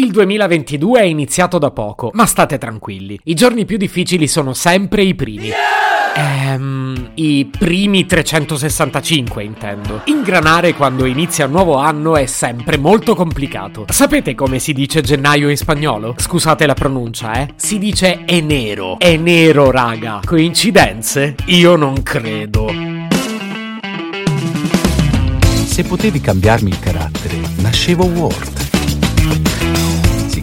Il 2022 è iniziato da poco, ma state tranquilli. I giorni più difficili sono sempre i primi. Ehm, i primi 365 intendo. Ingranare quando inizia un nuovo anno è sempre molto complicato. Sapete come si dice gennaio in spagnolo? Scusate la pronuncia, eh? Si dice enero. È nero, raga. Coincidenze? Io non credo. Se potevi cambiarmi il carattere, nascevo Ward.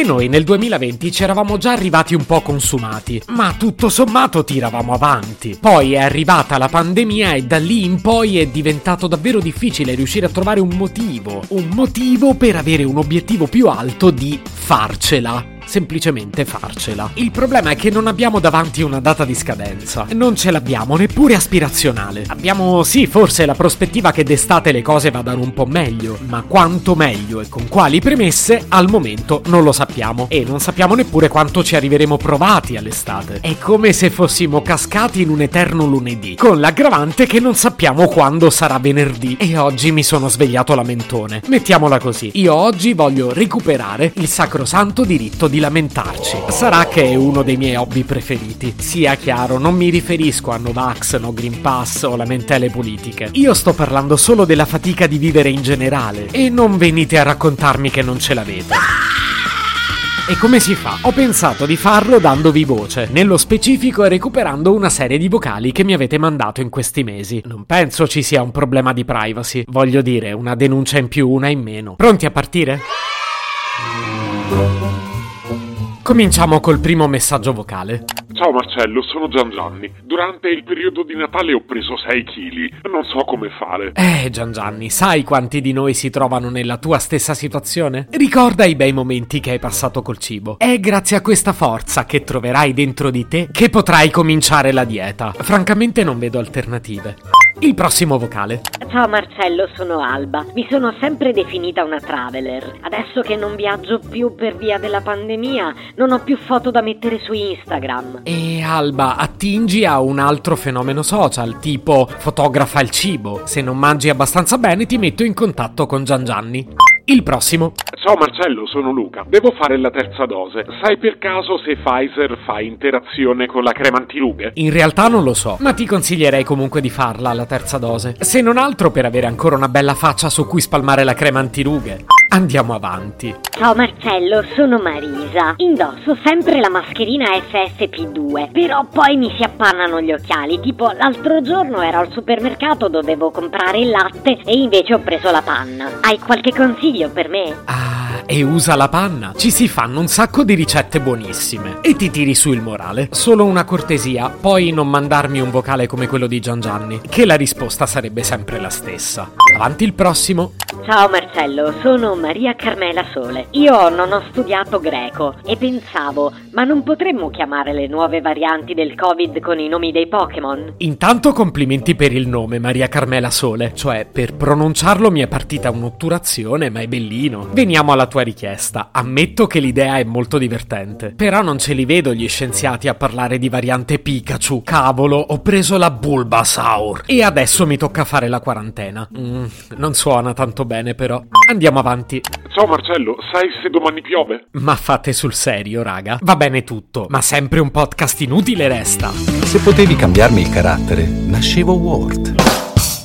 Che noi nel 2020 ci eravamo già arrivati un po' consumati, ma tutto sommato tiravamo avanti. Poi è arrivata la pandemia e da lì in poi è diventato davvero difficile riuscire a trovare un motivo, un motivo per avere un obiettivo più alto di farcela semplicemente farcela. Il problema è che non abbiamo davanti una data di scadenza. Non ce l'abbiamo neppure aspirazionale. Abbiamo sì, forse la prospettiva che d'estate le cose vadano un po' meglio, ma quanto meglio e con quali premesse al momento non lo sappiamo e non sappiamo neppure quanto ci arriveremo provati all'estate. È come se fossimo cascati in un eterno lunedì, con l'aggravante che non sappiamo quando sarà venerdì e oggi mi sono svegliato lamentone. Mettiamola così, io oggi voglio recuperare il sacrosanto diritto di lamentarci. Sarà che è uno dei miei hobby preferiti. Sia chiaro, non mi riferisco a Novax, No Green Pass o lamentele politiche. Io sto parlando solo della fatica di vivere in generale. E non venite a raccontarmi che non ce l'avete. E come si fa? Ho pensato di farlo dandovi voce, nello specifico recuperando una serie di vocali che mi avete mandato in questi mesi. Non penso ci sia un problema di privacy, voglio dire, una denuncia in più, una in meno. Pronti a partire? Cominciamo col primo messaggio vocale. Ciao Marcello, sono Gian Gianni. Durante il periodo di Natale ho preso 6 kg. Non so come fare. Eh, Gian Gianni, sai quanti di noi si trovano nella tua stessa situazione? Ricorda i bei momenti che hai passato col cibo. È grazie a questa forza che troverai dentro di te che potrai cominciare la dieta. Francamente non vedo alternative. Il prossimo vocale. Ciao Marcello, sono Alba. Mi sono sempre definita una traveler. Adesso che non viaggio più per via della pandemia, non ho più foto da mettere su Instagram. E Alba, attingi a un altro fenomeno social, tipo fotografa il cibo. Se non mangi abbastanza bene ti metto in contatto con Gian Gianni. Il prossimo. Ciao Marcello, sono Luca. Devo fare la terza dose. Sai per caso se Pfizer fa interazione con la crema antirughe? In realtà non lo so, ma ti consiglierei comunque di farla la terza dose. Se non altro per avere ancora una bella faccia su cui spalmare la crema antirughe. Andiamo avanti. Ciao Marcello, sono Marisa. Indosso sempre la mascherina FFP2, però poi mi si appannano gli occhiali. Tipo l'altro giorno ero al supermercato, dovevo comprare il latte e invece ho preso la panna. Hai qualche consiglio per me? Ah, e usa la panna. Ci si fanno un sacco di ricette buonissime. E ti tiri su il morale. Solo una cortesia, poi non mandarmi un vocale come quello di Gian Gianni, che la risposta sarebbe sempre la stessa. Avanti il prossimo. Ciao Marcello, sono Maria Carmela Sole. Io non ho studiato greco e pensavo, ma non potremmo chiamare le nuove varianti del Covid con i nomi dei Pokémon? Intanto complimenti per il nome Maria Carmela Sole, cioè per pronunciarlo mi è partita un'otturazione, ma è bellino. Veniamo alla tua richiesta. Ammetto che l'idea è molto divertente, però non ce li vedo gli scienziati a parlare di variante Pikachu. Cavolo, ho preso la Bulbasaur e adesso mi tocca fare la quarantena. Mm, non suona tanto bene però. Andiamo avanti. Ciao Marcello, sai se domani piove? Ma fate sul serio, raga. Va bene tutto, ma sempre un podcast inutile resta. Se potevi cambiarmi il carattere, nascevo Ward.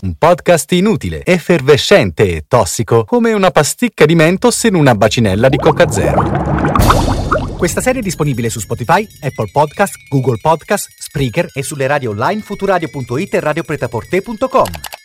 Un podcast inutile, effervescente e tossico, come una pasticca di mentos in una bacinella di Coca Zero. Questa serie è disponibile su Spotify, Apple Podcast, Google Podcast, Spreaker e sulle radio online futuradio.it e radiopretaporte.com.